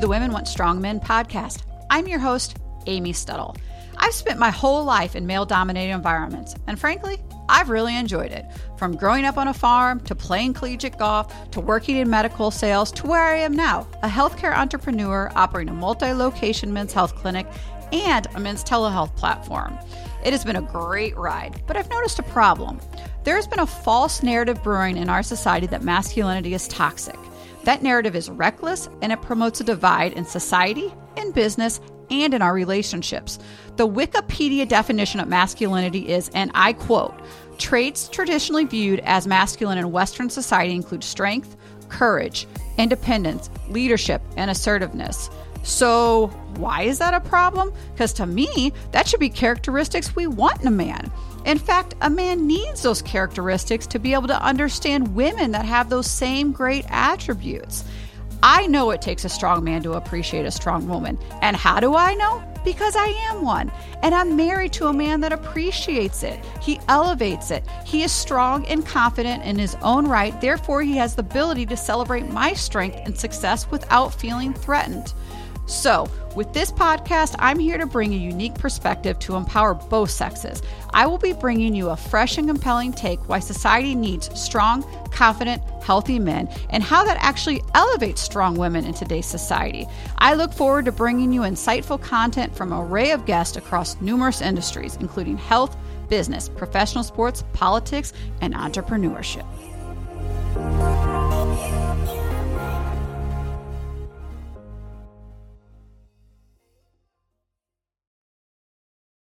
the Women Want Strong Men podcast. I'm your host, Amy Stuttle. I've spent my whole life in male dominated environments, and frankly, I've really enjoyed it. From growing up on a farm to playing collegiate golf to working in medical sales to where I am now, a healthcare entrepreneur operating a multi location men's health clinic and a men's telehealth platform. It has been a great ride, but I've noticed a problem. There has been a false narrative brewing in our society that masculinity is toxic. That narrative is reckless and it promotes a divide in society, in business, and in our relationships. The Wikipedia definition of masculinity is, and I quote, traits traditionally viewed as masculine in Western society include strength, courage, independence, leadership, and assertiveness. So, why is that a problem? Because to me, that should be characteristics we want in a man. In fact, a man needs those characteristics to be able to understand women that have those same great attributes. I know it takes a strong man to appreciate a strong woman. And how do I know? Because I am one. And I'm married to a man that appreciates it. He elevates it. He is strong and confident in his own right. Therefore, he has the ability to celebrate my strength and success without feeling threatened. So, with this podcast, I'm here to bring a unique perspective to empower both sexes. I will be bringing you a fresh and compelling take why society needs strong, confident, healthy men and how that actually elevates strong women in today's society. I look forward to bringing you insightful content from an array of guests across numerous industries, including health, business, professional sports, politics, and entrepreneurship.